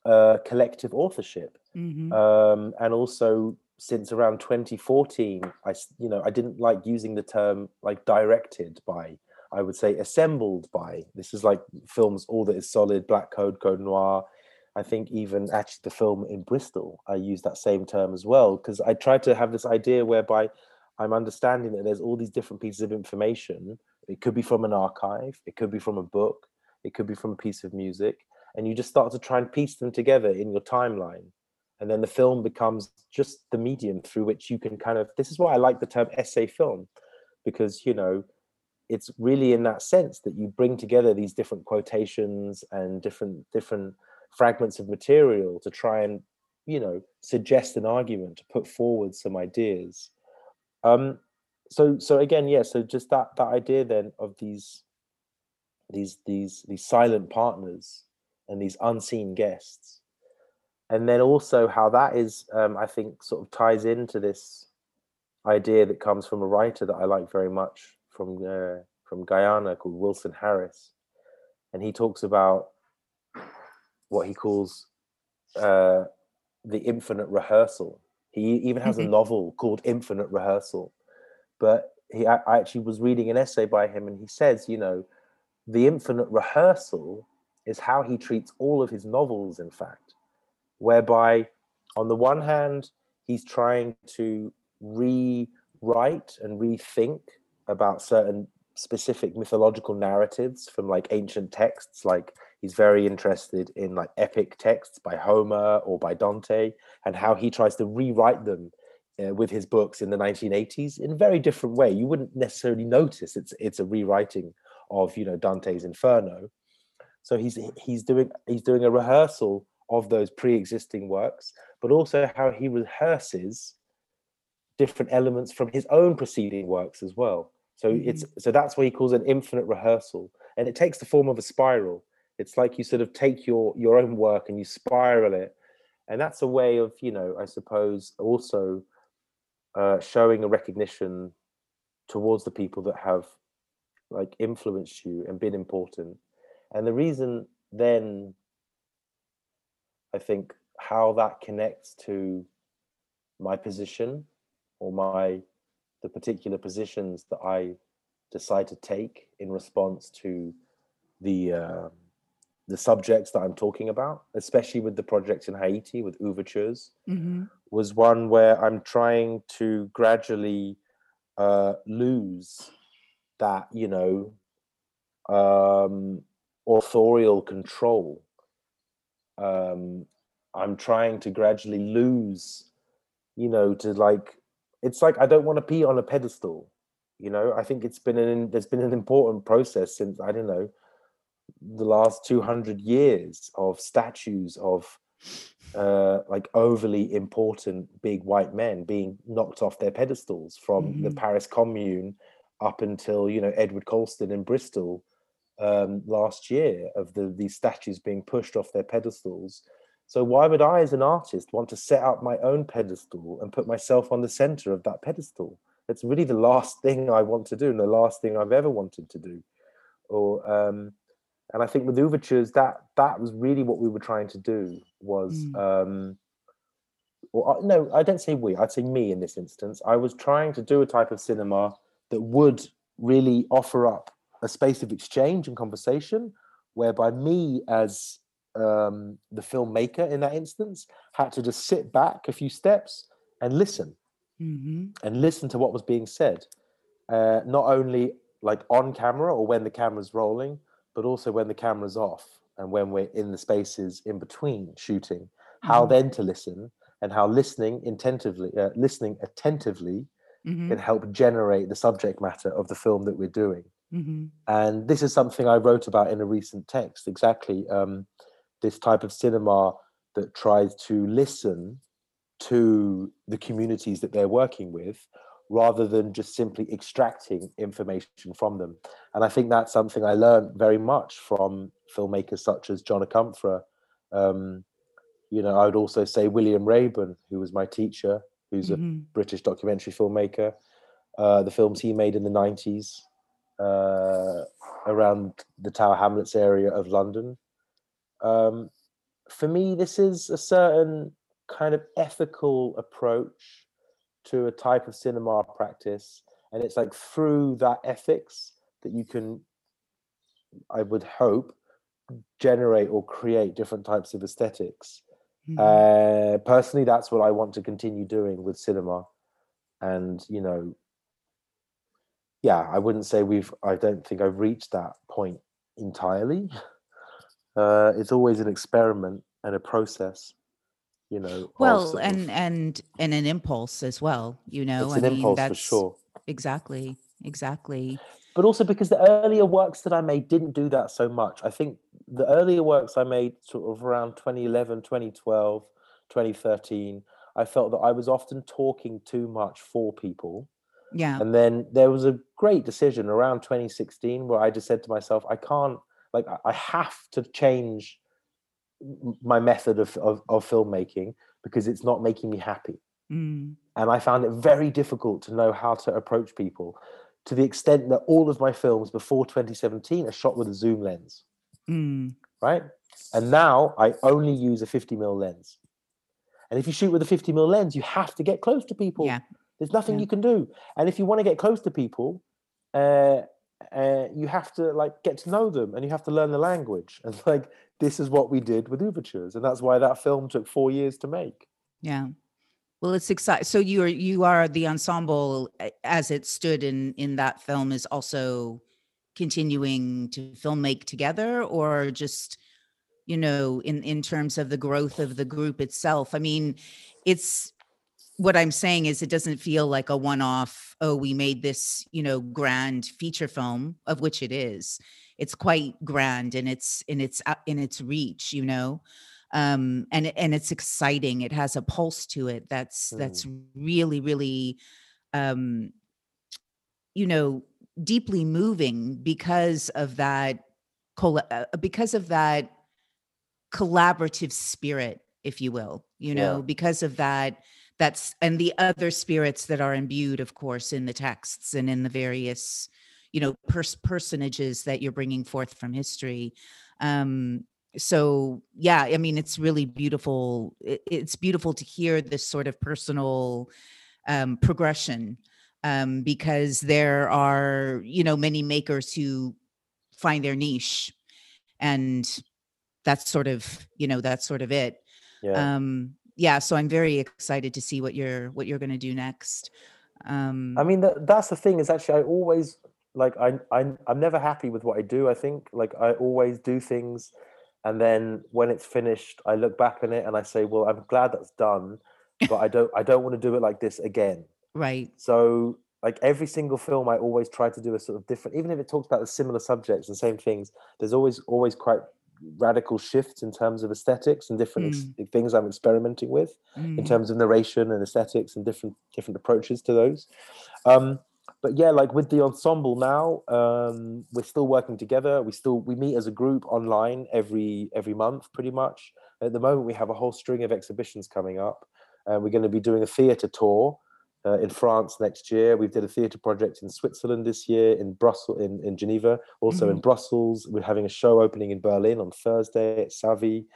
Speaker 1: uh, collective authorship, mm-hmm. um, and also since around 2014, I you know I didn't like using the term like directed by. I would say, assembled by. This is like films, All That Is Solid, Black Code, Code Noir. I think even actually the film in Bristol, I use that same term as well, because I tried to have this idea whereby I'm understanding that there's all these different pieces of information. It could be from an archive, it could be from a book, it could be from a piece of music, and you just start to try and piece them together in your timeline. And then the film becomes just the medium through which you can kind of. This is why I like the term essay film, because you know, it's really in that sense that you bring together these different quotations and different different fragments of material to try and you know suggest an argument to put forward some ideas um so so again yeah so just that that idea then of these these these these silent partners and these unseen guests and then also how that is um i think sort of ties into this idea that comes from a writer that i like very much from uh, from guyana called wilson harris and he talks about what he calls uh, the infinite rehearsal. He even has a novel called Infinite Rehearsal. But he, I actually was reading an essay by him, and he says, you know, the infinite rehearsal is how he treats all of his novels, in fact, whereby, on the one hand, he's trying to rewrite and rethink about certain specific mythological narratives from like ancient texts. Like he's very interested in like epic texts by homer or by dante and how he tries to rewrite them uh, with his books in the 1980s in a very different way. You wouldn't necessarily notice it's it's a rewriting of you know dante's inferno. So he's he's doing he's doing a rehearsal of those pre-existing works but also how he rehearses different elements from his own preceding works as well so mm-hmm. it's so that's what he calls an infinite rehearsal, and it takes the form of a spiral. It's like you sort of take your your own work and you spiral it, and that's a way of you know I suppose also uh, showing a recognition towards the people that have like influenced you and been important. And the reason then I think how that connects to my position or my the particular positions that I decide to take in response to the uh, the subjects that I'm talking about, especially with the projects in Haiti with Ouvertures, mm-hmm. was one where I'm trying to gradually uh, lose that, you know, um, authorial control. Um, I'm trying to gradually lose, you know, to like it's like I don't want to be on a pedestal. You know, I think it's been an there's been an important process since I don't know the last 200 years of statues of uh, like overly important big white men being knocked off their pedestals from mm-hmm. the Paris Commune up until you know Edward Colston in Bristol um, last year of the these statues being pushed off their pedestals so why would I, as an artist, want to set up my own pedestal and put myself on the center of that pedestal? It's really the last thing I want to do, and the last thing I've ever wanted to do. Or um, and I think with Ouvertures, that that was really what we were trying to do was. Mm. Um, or no, I don't say we. I'd say me in this instance. I was trying to do a type of cinema that would really offer up a space of exchange and conversation, whereby me as um, the filmmaker in that instance had to just sit back a few steps and listen mm-hmm. and listen to what was being said uh, not only like on camera or when the camera's rolling but also when the camera's off and when we're in the spaces in between shooting how mm-hmm. then to listen and how listening attentively uh, listening attentively mm-hmm. can help generate the subject matter of the film that we're doing mm-hmm. and this is something i wrote about in a recent text exactly um, this type of cinema that tries to listen to the communities that they're working with rather than just simply extracting information from them. And I think that's something I learned very much from filmmakers such as John Akomfrah. Um, you know, I would also say William Raban, who was my teacher, who's mm-hmm. a British documentary filmmaker. Uh, the films he made in the 90s uh, around the Tower Hamlets area of London um, for me, this is a certain kind of ethical approach to a type of cinema practice. And it's like through that ethics that you can i would hope generate or create different types of esthetics
Speaker 3: Mhm.
Speaker 1: uh personally that's what i want to continue doing with cinema and you know yeah i wouldn't say we've i don't think i've reached that point entirely uh it's always an experiment and a process you know
Speaker 3: well and and and an impulse as well you know
Speaker 1: it's an impulse for sure
Speaker 3: exactly exactly
Speaker 1: but also because the earlier works that I made didn't do that so much. I think the earlier works I made sort of around 2011, 2012, 2013, I felt that I was often talking too much for people.
Speaker 3: yeah
Speaker 1: And then there was a great decision around 2016 where I just said to myself, I can't, like, I- have to change my method of, of, of filmmaking because it's not making me happy
Speaker 3: Mm,
Speaker 1: and I found it very difficult to know how to approach people to the extent that all of my films before 2017 are shot with a zoom lens,
Speaker 3: mm,
Speaker 1: right? And now I only use a 50 mil lens. And if you shoot with a 50 mil lens, you have to get close to people.
Speaker 3: yeah
Speaker 1: There's nothing
Speaker 3: yeah.
Speaker 1: you can do. And if you want to get close to people, uh, uh, you have to like get to know them and you have to learn the language. And like this is what we did with Ouvertures, and that's why that film took four years to make.
Speaker 3: yeah well it's exciting so you are you are the ensemble as it stood in in that film is also continuing to film make together or just you know in in terms of the growth of the group itself i mean it's what i'm saying is it doesn't feel like a one-off oh we made this you know grand feature film of which it is. It's quite grand in its in its uh, in its reach you know? Um and and it's exciting. It has a pulse to it that's that's really really um you know deeply moving because of that uh, because of that collaborative spirit if you will you know?
Speaker 1: Yeah.
Speaker 3: because of that that's and the other spirits that are imbued of course in the texts and in the various you know pers- personages that you're bringing forth from history. Um so yeah i mean it's really beautiful. It- it's beautiful to hear this sort of personal um progression um because there are you know many makers who find their niche and that's sort of you know that's sort of it.
Speaker 1: Yeah.
Speaker 3: um yeah so i'm very excited to see what you're what you're going to do next um
Speaker 1: I mean, that, that's the thing is actually, I always like, I, I, I'm never happy with what I do. I think like I always do things. And then when it's finished, I look back on it and I say, well, I'm glad that's done, but I don't, I don't want to do it like this again.
Speaker 3: right
Speaker 1: So like every single film, I always try to do a sort of different, even if it talks about the similar subjects and same things, there's always, always quite radical shifts in terms of aesthetics and different ex- things I'm experimenting with in
Speaker 3: Mm,
Speaker 1: terms of narration and aesthetics and different different approaches to those. Um, but yeah, like with the ensemble now, um, we're still working together. We still we meet as a group online every every month, pretty much. At the moment, we have a whole string of exhibitions coming up. Uh, we're going to be doing a theatre tour uh, in France next year. we've did a theatre project in Switzerland this year, in Brussels, in, in Geneva, also in Brussels. We're having a show opening in Berlin on Thursday at Savvy.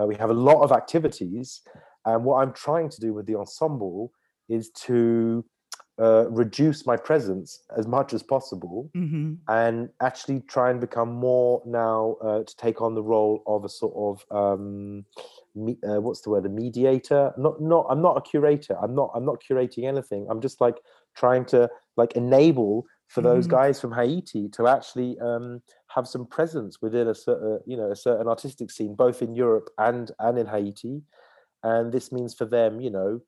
Speaker 1: Uh, we have a lot of activities, and what I'm trying to do with the ensemble is to uh, reduce my presence as much as possible
Speaker 3: mhm,
Speaker 1: and actually try and become more now uh, to take on the role of a sort of um, me, uh, what's the word a mediator not not i'm not a curator i'm not i'm not curating anything i'm just like trying to like enable for those
Speaker 3: Mhm.
Speaker 1: guys from haiti to actually um, have some presence within a certain you know a certain artistic scene both in europe and and in haiti and this means for them you know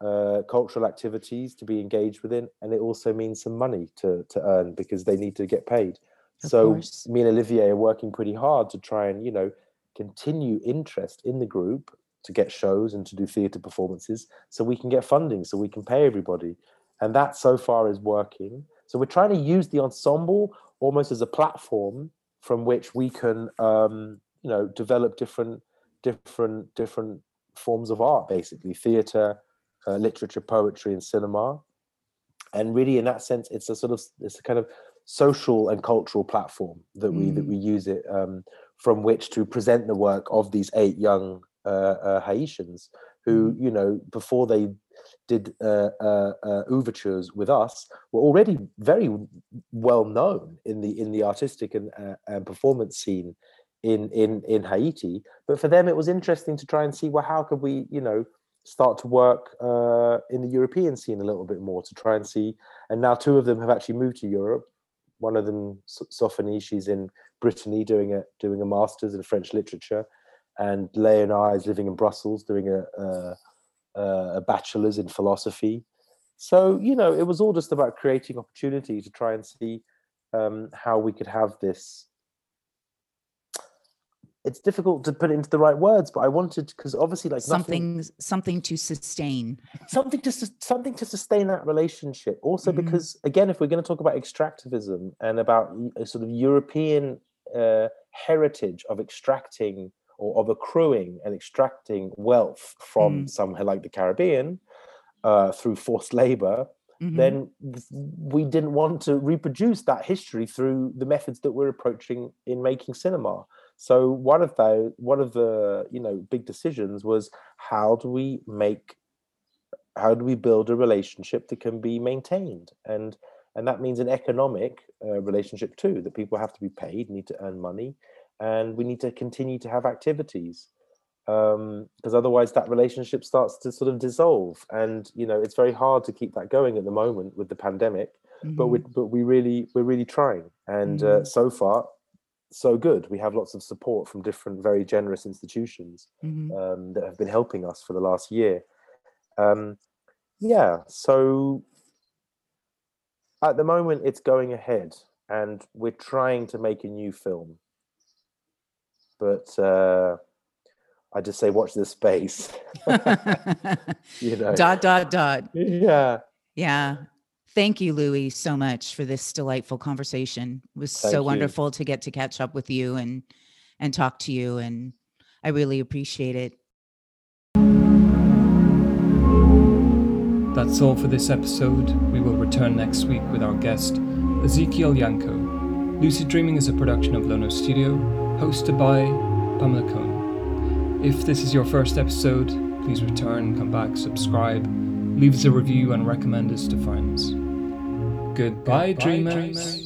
Speaker 1: uh, cultural activities to be engaged within, and it also means some money to to earn because they need to get paid.
Speaker 3: Of
Speaker 1: so
Speaker 3: course.
Speaker 1: me and Olivier are working pretty hard to try and you know continue interest in the group to get shows and to do theatre performances, so we can get funding, so we can pay everybody, and that so far is working. So we're trying to use the ensemble almost as a platform from which we can um, you know develop different different different forms of art basically theatre uh, literature, poetry, and cinema. And really, in that sense, it's a sort of it's a kind of social and cultural platform that we that
Speaker 3: Mm.
Speaker 1: we use it um, from which to present the work of these eight young uh, uh, Haitians who, you know, before they did uh, uh, uh, Ouvertures with us were already very well known in the in the artistic and, uh, and performance scene in in in Haiti. But for them, it was interesting to try and see well, how could we, you know, start to work uh, in the European scene a little bit more to try and see. And now two of them have actually moved to Europe. One of them, Sophanie, she's in Brittany doing a doing a master's in French literature, and Leigh and I is living in Brussels doing a, a, a bachelor's in philosophy. So you know, it was all just about creating opportunity to try and see um, how we could have this it's difficult to put it into the right words, but I wanted because obviously like
Speaker 3: something
Speaker 1: nothing,
Speaker 3: something to sustain
Speaker 1: something to something to sustain that relationship. Also, mm-hmm. because again, if we're going to talk about extractivism and about a sort of European uh, heritage of extracting or of accruing and extracting wealth from mm. somewhere like the Caribbean uh, through forced labor, mm-hmm. then we didn't want to reproduce that history through the methods that we're approaching in making cinema. So one of the one of the you know big decisions was how do we make how do we build a relationship that can be maintained and and that means an economic uh, relationship too that people have to be paid need to earn money and we need to continue to have activities because um, otherwise that relationship starts to sort of dissolve and you know it's very hard to keep that going at the moment with the pandemic mm-hmm. but we but we really we're really trying and uh, mm-hmm. uh, so far so good. We have lots of support from different very generous institutions mm-hmm. um, that have been helping us for the last year. Um, yeah, so at the moment it's going ahead, and we're trying to make a new film. But uh, I just say, watch this space.
Speaker 3: you know. Dot dot dot.
Speaker 1: Yeah.
Speaker 3: Yeah. Thank you, Louis, so much for this delightful conversation. It was Thank so you. wonderful to get to catch up with you and and talk to you, and I really appreciate it.
Speaker 2: That's all for this episode. We will return next week with our guest, Ezekiel Yanko. Lucid Dreaming is a production of Lono Studio, hosted by Pamela Cohn. If this is your first episode, please return, come back, subscribe, leave us a review, and recommend us to friends. Goodbye, Goodbye dreamers. dreamers.